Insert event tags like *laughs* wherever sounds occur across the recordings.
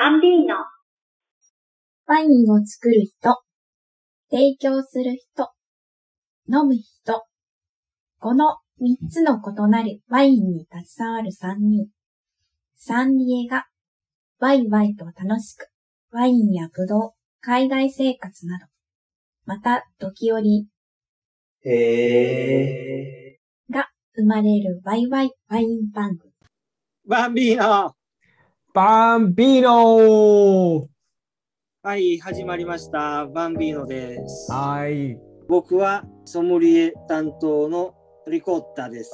バンビーノ。ワインを作る人、提供する人、飲む人。この三つの異なるワインに携わる三人。サンリエがワイワイと楽しくワインやブドウ、海外生活など、また時折へー。が生まれるワイワイワイン番組。バンビーノバンビーノはい、始まりました。バンビーノです。はい。僕はソムリエ担当のリコッタです。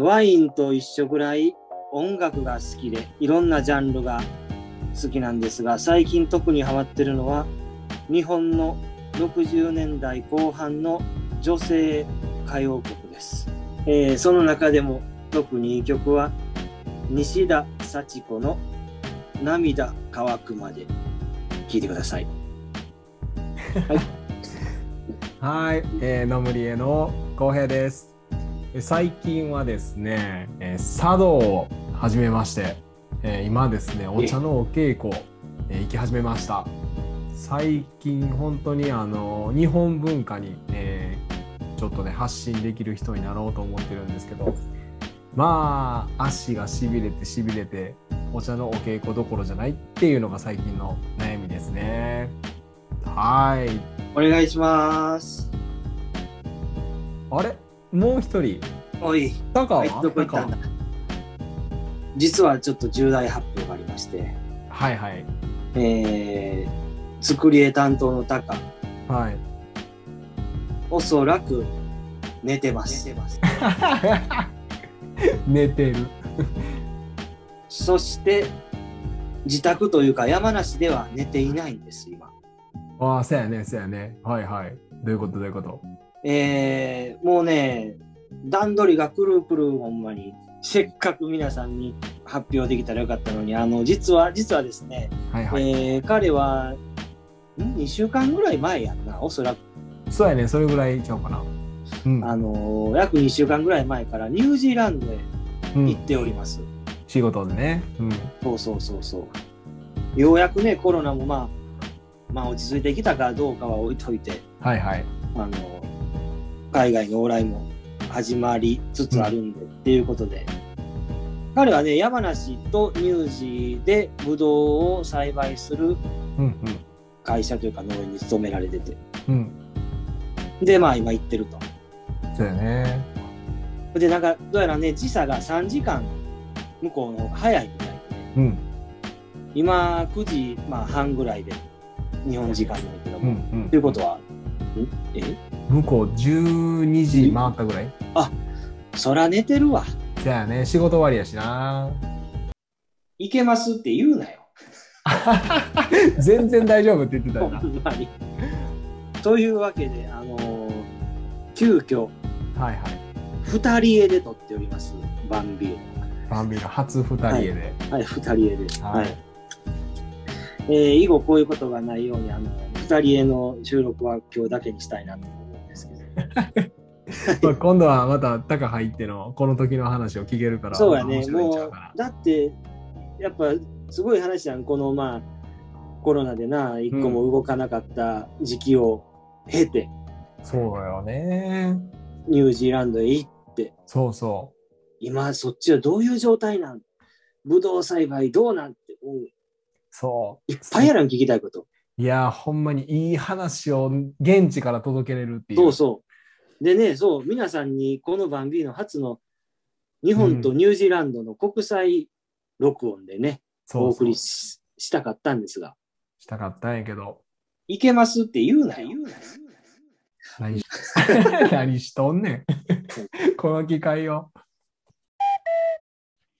ワインと一緒ぐらい音楽が好きで、いろんなジャンルが好きなんですが、最近特にハマってるのは、日本の60年代後半の女性歌謡曲です。えーその中でも特にいい曲は、西田幸子の涙乾くまで聴いてください。はい。*laughs* えー、ノムリエの浩平です。え最近はですね、えー茶道を始めまして、えー今ですね、お茶のお稽古、えー行き始めました。最近本当にあの日本文化に、えーちょっとね発信できる人になろうと思ってるんですけどまあ足がしびれてしびれてお茶のお稽古どころじゃないっていうのが最近の悩みですね。はい。お願いします。あれ？もう一人？おい、高ははい、どこ行った？んだ実はちょっと重大発表がありまして、はいはい。えー、作り絵担当のタカ、はい。おそらく寝てます。寝てます。寝てる。そして、自宅というか山梨では寝ていないんです、今。ああそうやねそうやね。はいはい。どういうことどういうこと？えー、もうね、段取りがくるくるほんまに、せっかく皆さんに発表できたらよかったのに、あの、実は、実はですね、はいはい、えー彼は、ん ?2 週間ぐらい前やんな、おそらく。そうやねそれぐらいちゃうかなうん、あのー約2週間ぐらい前からニュージーランドへうん行っております。仕事でねうんそうそうそうそう。ようやくね、コロナもまあ、まあ落ち着いてきたかどうかは置いといて、はいはいあの海外の往来も始まりつつあるんで、っていうことで。彼はね、山梨と乳児でブドウを栽培するうん会社というか農園に勤められてて。うんうんで、まあ今行ってると。そうやねで、なんか、どうやらね、時差が3時間向こうの早いみたいでね。うん今、9時、まあ、半ぐらいで、日本時間なんだけどうんも。うんということは、ん？え？向こう12時回ったぐらい？そら寝てるわ。じゃあね仕事終わりやしな行けますって言うなよ。*laughs* 全然大丈夫って言ってたほよな。というわけで、あのー急遽、はいはい。二人絵で撮っております、バンビーバンビーの初二人絵で。ノ。はい、二人絵で。ははいい。えー以後こういうことがないように、あの、二人絵の収録は今日だけにしたいなと思うんですけど。*laughs* まあ今度はまた高入ってのこの時の話を聞けるからそうやね、もうだって、やっぱ、すごい話やん、この、まあ、コロナでな、一個も動かなかった時期を経て、な。そうよね。ニュージーランドへ行って、そうそ今、そっちはどういう状態なん？ブドウ栽培どうなん？て、うんう。そう。いっぱいやらん、聞きたいこと。いや、ほんまにいい話を現地から届けれるっていう。そうそう。でね、そう、皆さんにこのバンビーノ初の日本とニュージーランドの国際録音でね、そうそうお送りししたかったんですが、したかったんやけど。いけますって言うなよ。何し *laughs* 何しとんねん。この機会を。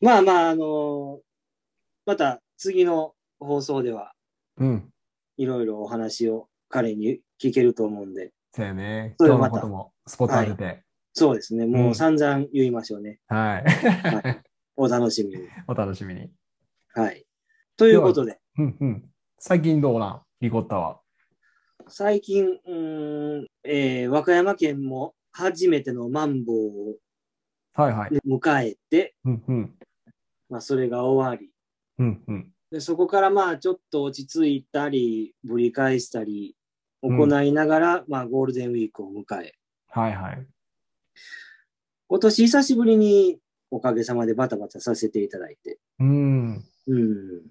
まあまあ、あのーまた次の放送ではうん。いろいろお話を彼に聞けると思うんで、そうやね。それをまこともスポット当てて。そうですね、もううん散々言いましょうね。はい。お楽しみに。*laughs* お楽しみに。はい。ということで、うんうん。最近どうなん？リコッタは。最近、うーんえー和歌山県も初めてのマンボウをはいはい。迎えて、うんうん。まあ、それが終わり、うんうん。でそこからまあちょっと落ち着いたり、ぶり返したり、行いながら、まあゴールデンウィークを迎え、はいはい。今年久しぶりにおかげさまでバタバタさせていただいて、うん。うん。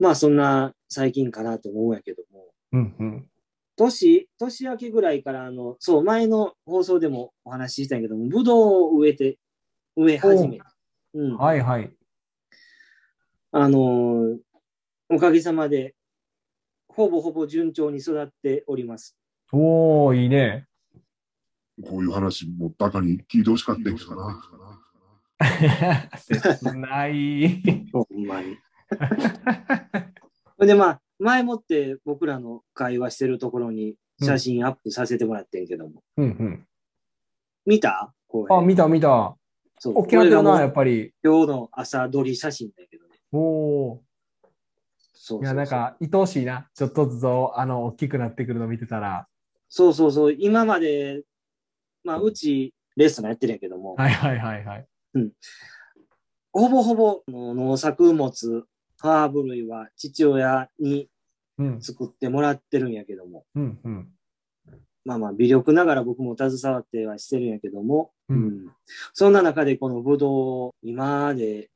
まあそんな最近かなと思うんやけども、うんうん。年、年明けぐらいからあの、そう、前の放送でもお話ししたんやけども、ぶどうを植えて、植え始めて、うん。はいはい。あのーおかげさまで、ほぼほぼ順調に育っております。おー、いいね。こういう話もバカに聞いてほしかったんやけどな。*laughs* 切ない。*laughs* ほんまに。*laughs* で、まあ、前もって僕らの会話してるところに写真アップさせてもらってんけども、うんうん。見た？こあ、見た見た。そう大きなってるな、やっぱり。今日の朝撮り写真だけどね。おー。そういや、なんか、愛おしいな。ちょっとずつ、あの、大きくなってくるの見てたら。そうそうそう。今まで、まあ、うちレストランやってるんやけども、はいはいはいはい。ほぼほぼあの農作物、ハーブ類は父親にうん。作ってもらってるんやけども、うんうん。まあまあ、微力ながら僕も携わってはしてるんやけども、うんそんな中でこのブドウ、今まで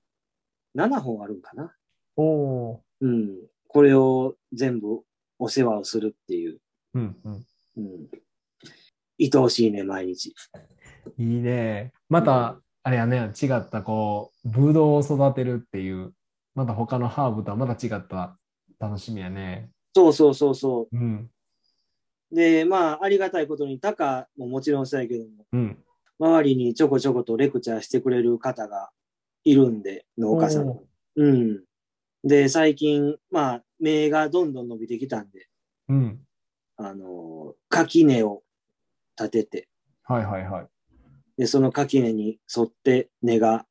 7本あるんかな？おー。うん。これを全部お世話をするっていう、うんうん。うん。愛おしいね、毎日。いいね。また、あれやね、違った、こう、ブドウを育てるっていう、また他のハーブとはまた違った楽しみやね。そうそうそうそうん。う。で、まあ、ありがたいことに、タカももちろんそうやけども、うん。周りにちょこちょことレクチャーしてくれる方がいるんで、農家さんお。うん。で、最近、まあ、芽がどんどん伸びてきたんで、うん。あの、垣根を立てて、はいはいはい。で、その垣根に沿って根が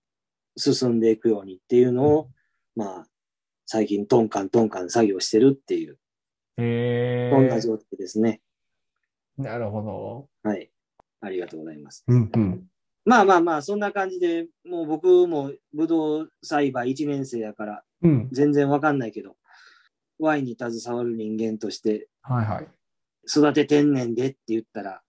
進んでいくようにっていうのを、まあ、最近トンカントンカン作業してるっていう、へえ。そんな状態ですね。なるほど。はい。ありがとうございます。うんうん。まあまあまあ、そんな感じで、もう僕もブドウ栽培1年生やから、うん。全然わかんないけど、ワインに携わる人間として、はいはい。育ててんねんでって言ったら、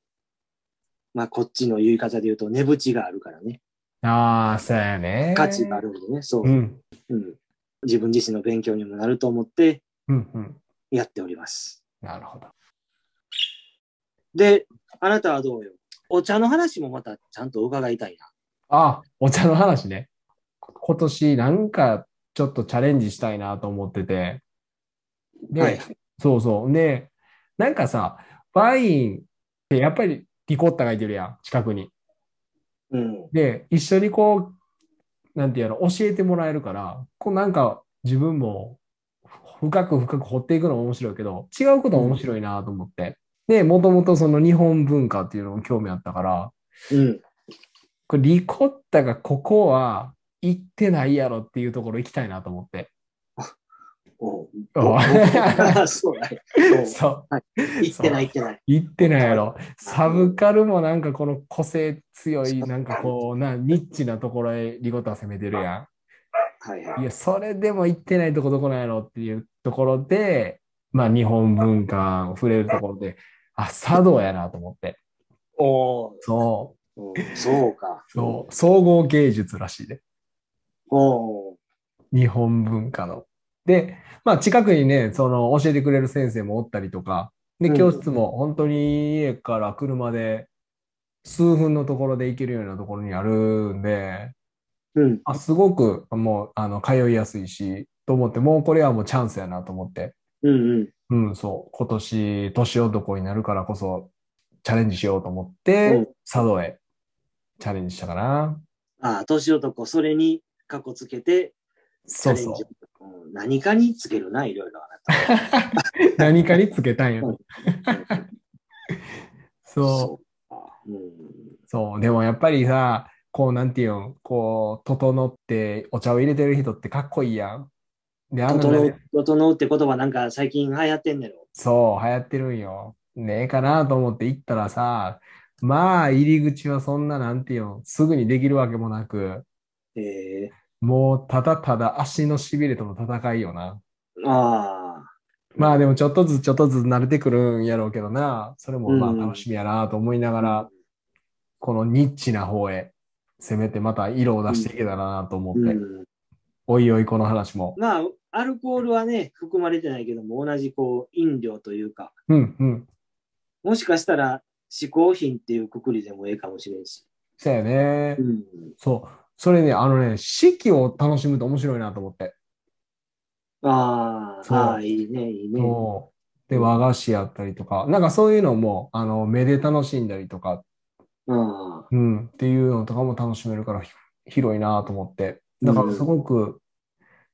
まあこっちの言い方で言うと、値打ちがあるからね。ああ、そうやね。価値があるんでね。そう。うん。うん。自分自身の勉強にもなると思ってうんうん。やっております。なるほど。で、あなたはどうよ？お茶の話もまたちゃんと伺いたいな。あ、お茶の話ね。今年なんかちょっとチャレンジしたいなと思ってて。で、はいそうそう。で、なんかさ、ワインってやっぱりリコッタがいてるやん、近くに。うん。で、一緒にこう、なんていうの、教えてもらえるから、こうなんか自分も深く深く掘っていくのも面白いけど、違うことも面白いなと思って。で、もともとその日本文化っていうのも興味あったから、うん。これリコッタがここは行ってないやろっていうところ行きたいなと思って。*laughs* そうね。そう。言ってない言ってない。行ってないやろ。サブカルもなんかこの個性強い、なんかこうな、ニッチなところへリコッタは攻めてるやはいはいん。いや、それでも行ってないとこどこなんやろっていうところで、まあ日本文化を触れるところで、あ、茶道やなと思って。おーそう。うんそうか。そう。総合芸術らしいで。おー日本文化の。で、まあ近くにね、その教えてくれる先生もおったりとか、で、うん教室も本当に家から車で数分のところで行けるようなところにあるんで、うん。あ、すごくもう、あの、通いやすいし、と思って、もうこれはもうチャンスやなと思って、うんうん。うん、そう、今年、年男になるからこそ、チャレンジしようと思って、うん佐渡へチャレンジしたかな。ああ、年男、それにかこつけて、チそうそうャレンジ。。うん何かにつけるな、いろいろあなた。何かにつけたんやうん。*laughs* そう。うん。そう、でもやっぱりさ、こう、なんていうん、こう、整ってお茶を入れてる人ってかっこいいやん。で、あんな整うね、、整うって言葉なんか最近流行ってんねろ。そう、流行ってるんよ。ねえかなと思って行ったらさ、まあ、入り口はそんな、なんていうん、すぐにできるわけもなく、えもう、ただただ足のしびれとの戦いよな。ああ。まあでもちょっとずつちょっとずつ慣れてくるんやろうけどな。それもまあうん楽しみやなと思いながら、このニッチな方へ攻めてまた色を出していけたらなと思って、うんおいおいこの話も。まあ、アルコールはね、含まれてないけども、同じこう、飲料というか、うんうん。もしかしたら、嗜好品っていうくくりでもええかもしれんし。そうやね。うん。そう。それね、あのね、四季を楽しむと面白いなと思って。あそうあ、いいね、いいね。で、和菓子やったりとか、なんかそういうのも、あの、目で楽しんだりとか、ああ、うん、っていうのとかも楽しめるからひ広いなと思って。だからすごく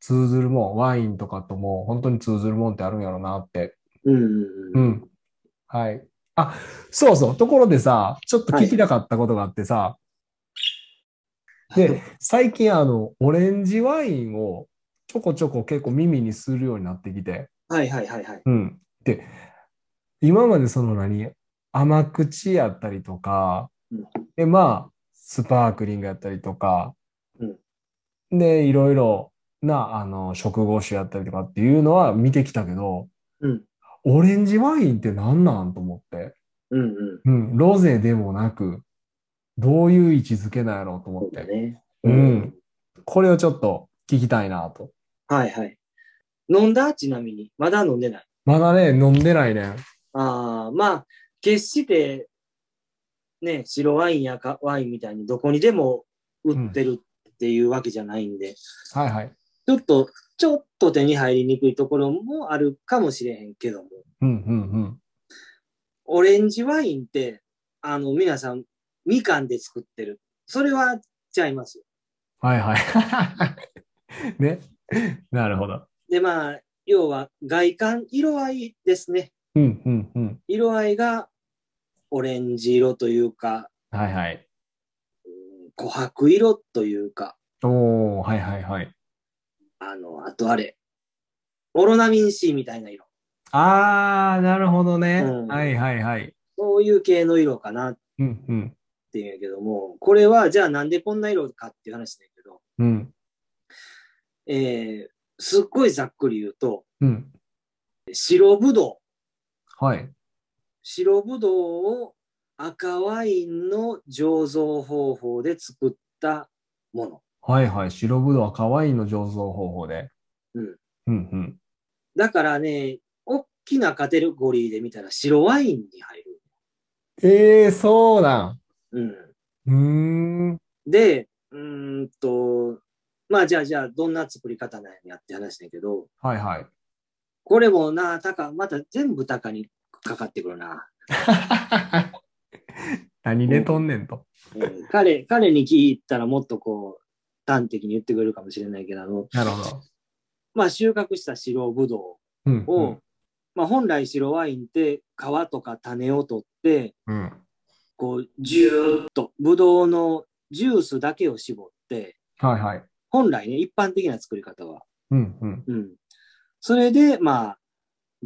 通ずるもん、ワインとかとも本当に通ずるもんってあるんやろうなって。うんううん。ん。はい。あ、そうそう。ところでさ、ちょっと聞きたかったことがあってさ、*laughs* で、最近あの、オレンジワインをちょこちょこ結構耳にするようになってきて、はいはいはいはい。うん。で、今までその何、甘口やったりとかうん、で、まあ、スパークリングやったりとかうん、で、いろいろな、あの、食後酒やったりとかっていうのは見てきたけど、うんオレンジワインって何なんと思って。うんうん。うん、ロゼでもなく、どういう位置づけなんやろうと思って。ね。うん。これをちょっと聞きたいなと。はいはい。飲んだ？ちなみに。まだ飲んでない？まだね、飲んでないね。ああ、まあ、決して、ね、白ワインや赤ワインみたいにどこにでも売ってるっていうわけじゃないんで、はいはい。ちょっと、ちょっと手に入りにくいところもあるかもしれへんけども、うんうんオレンジワインって、あの、皆さん、みかんで作ってる。それはちゃいますよ。うん。はいはい。*laughs* ね。なるほど。で、まあ、要は外観、色合いですね。うんうんうん。色合いがオレンジ色というか、はいはい。うん琥珀色というか、おー、はいはいはい。あの、あとあれ、オロナミン C みたいな色。あー、なるほどね。うんはいはいはい。そういう系の色かなっうんうん。ていうんやけども、これはじゃあなんでこんな色かっていう話だけど、うん。えー、すっごいざっくり言うと、うん。白ぶどう。はい。白ぶどうを赤ワインの醸造方法で作ったもの。はいはい。白ぶどうは可愛いの醸造方法で。うん。うんうん。だからね、大きなカテゴリーで見たら白ワインに入る。えー、そうなん。うん。うーん。で、うーんと、まあじゃあじゃあどんな作り方なんやって話だけど、はいはい。これもな、高、また全部高にかかってくるな。*laughs* 何でとんねんと。うん彼、彼に聞いたらもっとこう、端的に言ってくれるかもしれないけど、あの、なるほど。まあ収穫した白ぶどうんうを、まあ本来白ワインって皮とか種を取って、うん。うん。こう、ジューッと、ぶどうのジュースだけを絞って、はいはい。本来ね、一般的な作り方は。うんうん。うん。それで、まあ、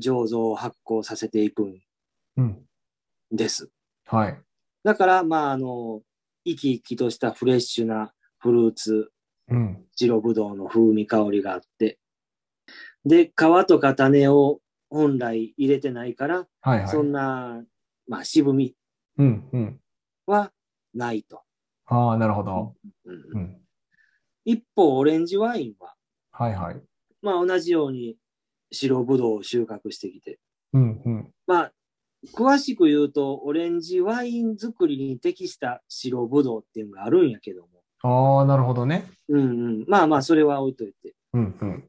醸造発酵させていくんうん。です。はい。だから、まあ、あの、生き生きとしたフレッシュなフルーツ、うん。白ぶどうの風味香りがあって、で、皮とか種を本来入れてないから、はいはい。そんな、まあ、渋みうんうん。はないと。ああ、なるほど。うんうん。一方、オレンジワインは、はいはい。まあ、同じように白ぶどうを収穫してきて、うんうん。まあ、詳しく言うと、オレンジワイン作りに適した白ぶどうっていうのがあるんやけども。ああ、なるほどね。うんうん。まあまあ、それは置いといて。うんうん。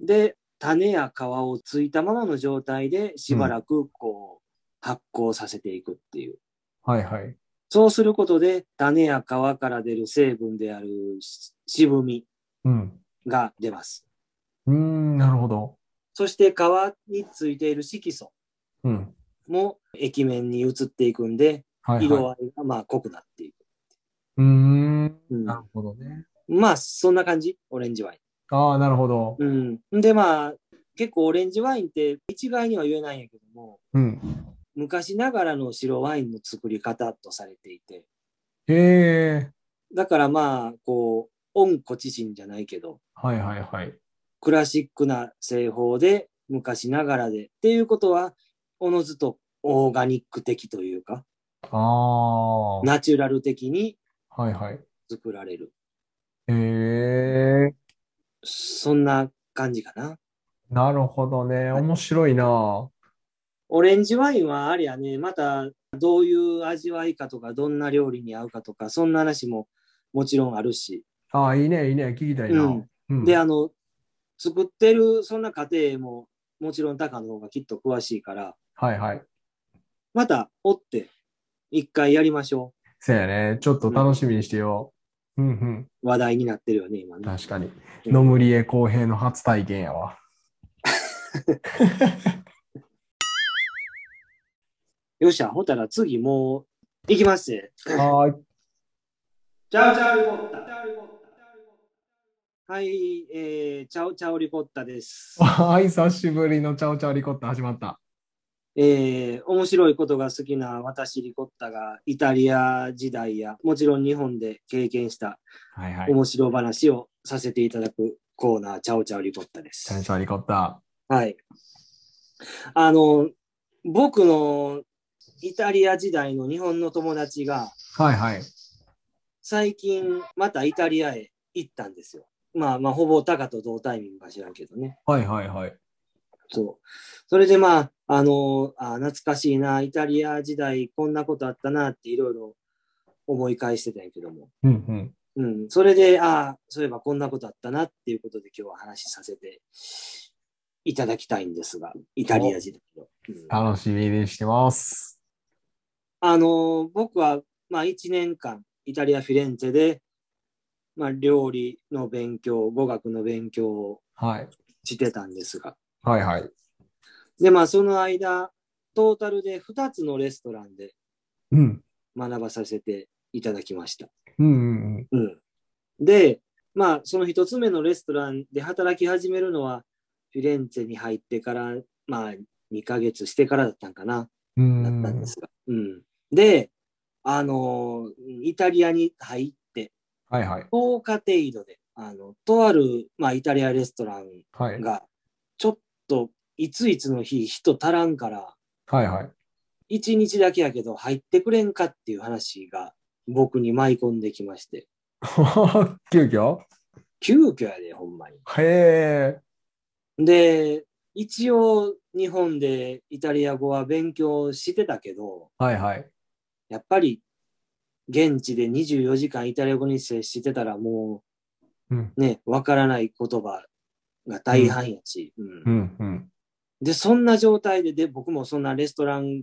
で、種や皮をついたままの状態でしばらくこう、発酵させていくっていう。はいはい。そうすることで、種や皮から出る成分であるし渋みうん。が出ます。うーん、なるほど。そして皮についている色素うん。も液面に移っていくんで、はいは色合いがまあ濃くなっていく。い。うーん。うんなるほどね。まあ、そんな感じ、オレンジワイああ、なるほど。ン。うん。で、まあ、結構オレンジワインって一概には言えないんやけども、うん。昔ながらの白ワインの作り方とされていて、へえ。だからまあ、こう、温故知新じゃないけど、はいはいはい。クラシックな製法で昔ながらでっていうことはおのずとオーガニック的というかああ。はナチュラル的にいはい。作られるへえ。そんな感じかな。なるほどね。はい面白いな。オレンジワインはあれやね、またどういう味わいかとか、どんな料理に合うかとか、そんな話ももちろんあるし。ああ、いいね、いいね。聞きたいな。うんうんで、あの、作ってるそんな過程も、もちろんタカの方がきっと詳しいから、はいはい。また追って一回やりましょせやね。ちょっと楽しみにしてよ。うんうん。う。話題になってるよね、今ね。確かに。うん野村江公平の初体験やわ。*laughs* よっしゃ、ほたら次もう行きますね。はーい。チャウチャウリコッタ。はい、えー、チャウチャウリコッタです。はい、久しぶりのチャオチャオリコッタ始まった。えー、面白いことが好きな私リコッタがイタリア時代やもちろん日本で経験したはいはい。面白話をさせていただくコーナー、チャオチャウリコッタです。チャオチャオリコッタ。はい。あの、僕のイタリア時代の日本の友達がはいはい。最近またイタリアへ行ったんですよ。まあまあ、ほぼタカと同タイミングか知らんけどね。はいはいはい。そう。それでまあ、あのあ懐かしいな、イタリア時代こんなことあったなっていろいろ思い返してたんやけども。うんうん。うん。それで、ああ、そういえばこんなことあったなっていうことで今日は話しさせていただきたいんですが、イタリア時代の。うん楽しみにしてます。あの僕は、まあ1年間イタリア・フィレンツェで、まあ料理の勉強、語学の勉強をはい。してたんですが、はいはい。で、まあその間、トータルで2つのレストランでうん。学ばさせていただきました。うんうんうん。うん。で、まあ、その一つ目のレストランで働き始めるのは、フィレンツェに入ってから、まあ、2ヶ月してからだったんかな、うんだったんですが。うん。で、あのーイタリアに入って、はいはい。10日程度で、あの、とある、まあ、イタリアレストランはい。が、ちょっと、いついつの日、人足らんから、はいはい。1日だけやけど入ってくれんかっていう話が僕に舞い込んできまして、*laughs* 急遽？急遽やで、ほんまに。へえ。で、一応日本でイタリア語は勉強してたけど、はいはい。やっぱり現地で24時間イタリア語に接してたらもうん。うね、わからない言葉が大半やし、うんうんうん。で、そんな状態で、で、僕もそんなレストラン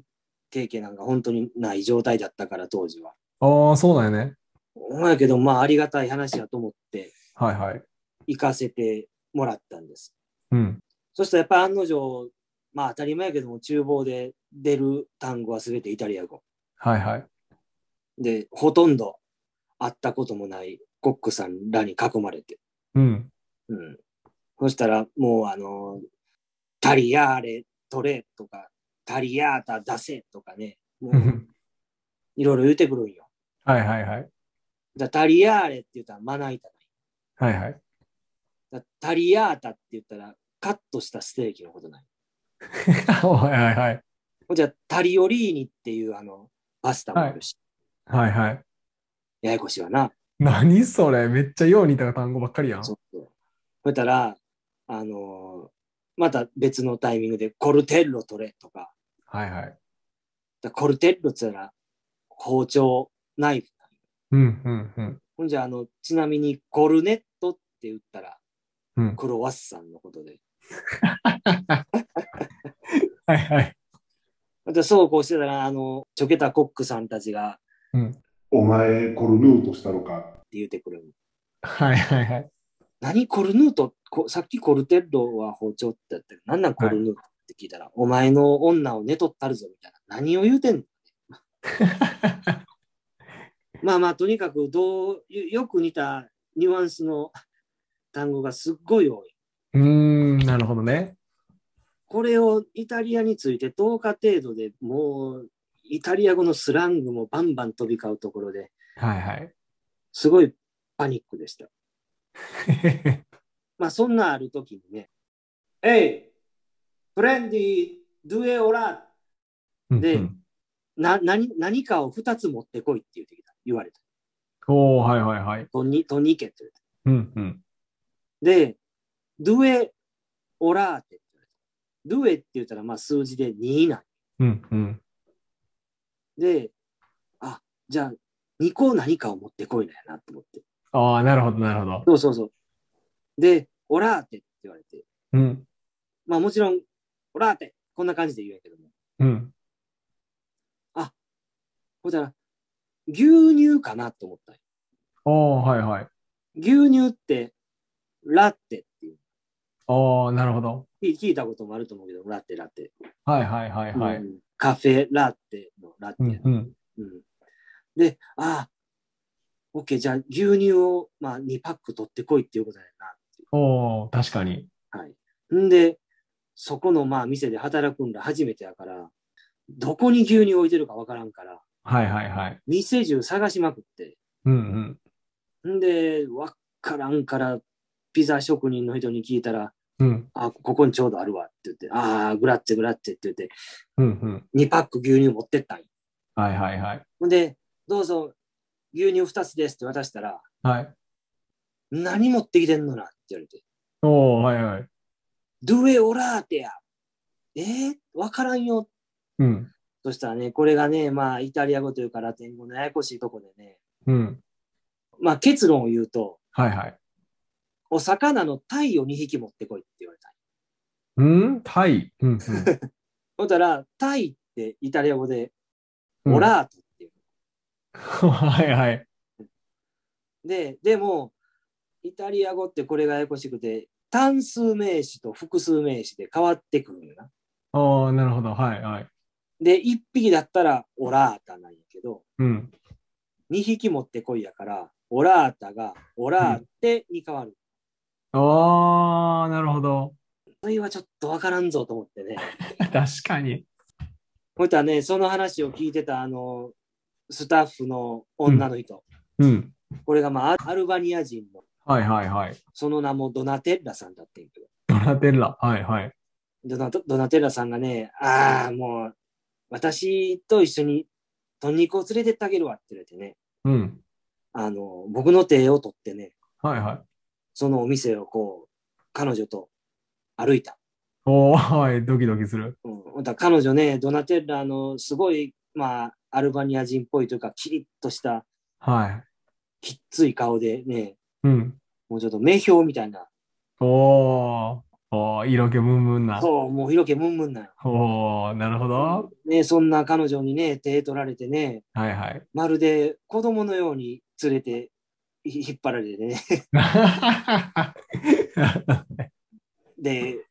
経験なんか本当にない状態だったから当時は。ああ、そうだよね。ほんけど、まあありがたい話やと思ってはいはい。行かせてもらったんです。うん。そしたらやっぱ案の定、まあ当たり前やけども、厨房で出る単語は全てイタリア語。はいはい。で、ほとんど会ったこともないコックさんらに囲まれて。うん。うん。そしたらもうあの、タリアーレトレとか、タリアータ出せとかね、もううんいろいろ言うてくるんよ。はいはいはい。だタリアーレって言ったらまな板ない。はいはい。だタリアータって言ったらカットしたステーキのことない？*laughs* はいはいはい。じゃタリオリーニっていうあの、パスタもあるし、はいはい。ややこしいわな。何それ？めっちゃよう似た単語ばっかりやん。そうそう。そしたら、あのーまた別のタイミングでコルテッロ取れとか、はいはい。だコルテッロって言ったら包丁、ナイフ。うんうんうん。ほんじゃ、あの、ちなみにコルネットって言ったらうん。クロワッサンのことで。*laughs* はいはい。またそうこうしてたら、あの、ちょけたコックさんたちがうん。お前、コルヌートしたのか。って言ってくる。はいはいはい。何コルヌート？こさっきコルテッロは包丁って言ったけど、何なんコルヌートって聞いたら、お前の女を寝取ったるぞみたいな。何を言うてんの？*laughs* まあまあ、とにかくどう、よよく似たニュアンスの単語がすっごい多い。うーん、なるほどね。これをイタリアについて10日程度でもう、イタリア語のスラングもバンバン飛び交うところで、はいはい。すごいパニックでした。*laughs* まあそんなある時にね、えい、プレンディ、ドゥエオラでうんな何何かを2つ持ってこいって言ってきた。言われた。おー、はいはいはい。とに、とにけって言われた。うんうん。で、ドゥエオラーテ。ドゥエって言ったらまあ数字で2なんうんうん。で、あ、じゃあ2個何かを持ってこいなやなと思って。ああ、なるほどなるほど。そうそうそう。で、オラーテって言われて。うん。まあもちろん、オラーテこんな感じで言うんやけども。うん。ほしたら、牛乳かなと思ったんよおー、はいはい。牛乳って、ラッテっていう。おー、なるほど。聞いたこともあると思うけど、ラッテラッテ。はいはいはいはい。うんカフェラッテのラッテ。うんうん。うんで、ああ、オッケー、じゃあ牛乳を、まあ、2パック取ってこいっていうことだよな。おー、確かに。はい。んで、そこのまあ店で働くんだ初めてやから、どこに牛乳置いてるかわからんから、はいはいはい。店中探しまくって、うんうん。んで、わっからんから、ピザ職人の人に聞いたら、うんあ、ここにちょうどあるわって言って、ああ、グラッチェグラッチェって言って、うんうん。2パック牛乳持ってったんよ。はいはいはい。ほんで、どうぞ、牛乳2つですって渡したら、はい。何持ってきてんのなって言われて、おー、はいはい。ドゥエオラーテや。えー、わからんよ。うん。そしたらね、これがね、まあ、イタリア語というかラテン語のややこしいとこでね、うん。ままあ、結論を言うと、はいはい。お魚のタイを2匹持ってこいって言われた。うん？タイ。うんうん。*laughs* ほんたら、タイってイタリア語で、うんオラートっていう。*laughs* はいはい。で、でも、イタリア語ってこれがややこしくて、単数名詞と複数名詞で変わってくるんよな。おー、なるほど。はいはい。で、1匹だったらオラータなんやけど、うん。2匹持ってこいやから、オラータがオラーテに変わる。おー、なるほど。それはちょっとわからんぞと思ってね。*laughs* 確かに。ほいたらね、その話を聞いてたあの、スタッフの女の人。うん。これがまあ、アルバニア人の、はいはいはい。その名もドナテッラさんだってんけど。ドナテッラ。はいはい。ドナドナテッラさんがね、ああ、もう、私と一緒に豚肉を連れてってあげるわって言われてね、うん。あの、僕の手を取ってね、はいはい。そのお店をこう、彼女と歩いた。おー、はい。ドキドキする。うん、だら彼女ね、ドナテッラのすごい、まあ、アルバニア人っぽいというか、キリッとした、はい。きっつい顔でね、うん。もうちょっと名標みたいな、おー。おー、色気ムンムンな。そう、もう広けムンムンなよ。おー、なるほど。ね、そんな彼女にね、手取られてね、はいはい。まるで子供のように連れてひ引っ張られてね、*laughs* で、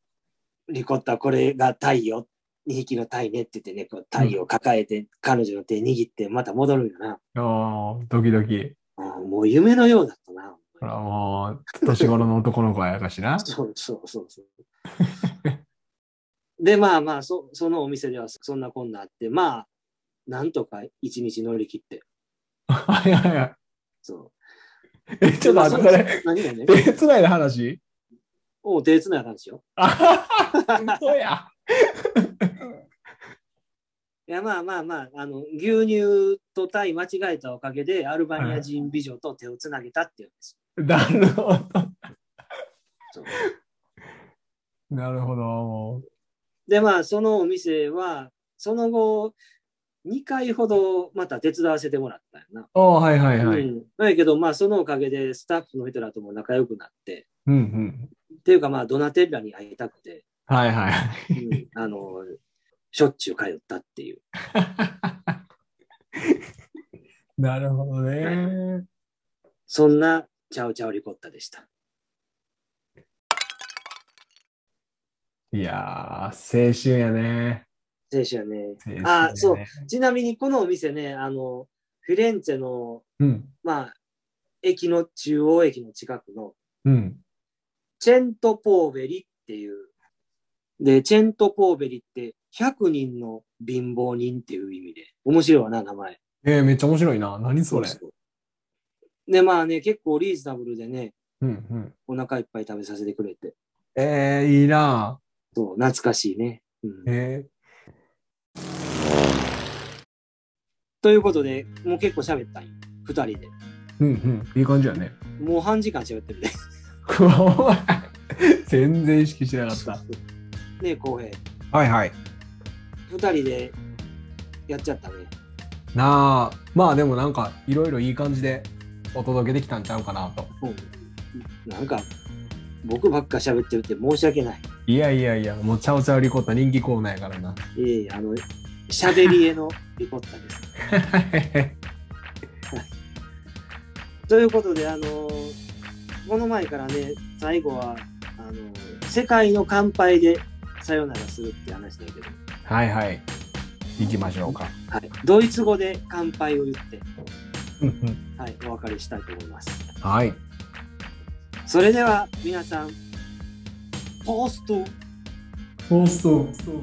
リコッタこれがタイよ。2匹のタイねって言ってね、こうタイを抱えて、彼女の手握ってまた戻るよな。おー、ドキドキ。もう夢のようだったな。ほらもう、年頃の男の子やかしな。*laughs* そうそうそうそう。で、まあまあそ、そのお店ではそんなこんなあって、まあ、なんとか一日乗り切って。は *laughs* いはいはい。そう。え、ちょっと待って、これ、何がね、手つないだ話？おう手つないだ話よ。あはは嘘や。*laughs* いや、まあまあまあ、あの、牛乳とタイ間違えたおかげで、アルバニア人美女と手をつなげたっていうんです。なるほど。そうなるほど。もで、まあ、そのお店は、その後、2回ほどまた手伝わせてもらったよな。う。おー、はいはいはい。うん。だけど、まあ、そのおかげでスタッフの人らとも仲良くなって、うんうん。っていうか、まあ、ドナテッラに会いたくて、はいはい。うん、あの、しょっちゅう通ったっていう。*laughs* なるほどね。そんなチャオチャオリコッタでした。いやー、青春やね。選手はね。青春やねあ、そう。ちなみにこのお店ね、あの、フィレンツェの、うん。まあ、駅の中央駅の近くのうん。チェントポーベリっていう。で、チェントポーベリって100人の貧乏人っていう意味で。面白いわな、名前。えー、めっちゃ面白いな。何それ。うで、まあね、結構リーズナブルでね、うんうん。お腹いっぱい食べさせてくれて。えー、いいなそう、懐かしいね。うんえということで、もう結構喋ったんよ。二人で。ー、うんうん。いい感じやね。もう半時間喋ってるね。*laughs* 全然意識しなかった。ねえ、浩平。はいはい。二人でやっちゃったね。なあ、まあでもなんかいろいろいい感じでお届けできたんちゃうかなと。うん。なんか、僕ばっか喋ってるって申し訳ない。いやいやいや、もうチャオチャオリコッタ人気コーナーやからな。いえいえ、あの、喋り絵のリコッタです。*laughs* ということで、あのーこの前からね、最後は、あのー世界の乾杯でさよならするって話だけど、はいはい。行きましょうか。はい、ドイツ語で乾杯を言って、*laughs* はい、お別れしたいと思います。はい。それでは、皆さん、ポストそうそう。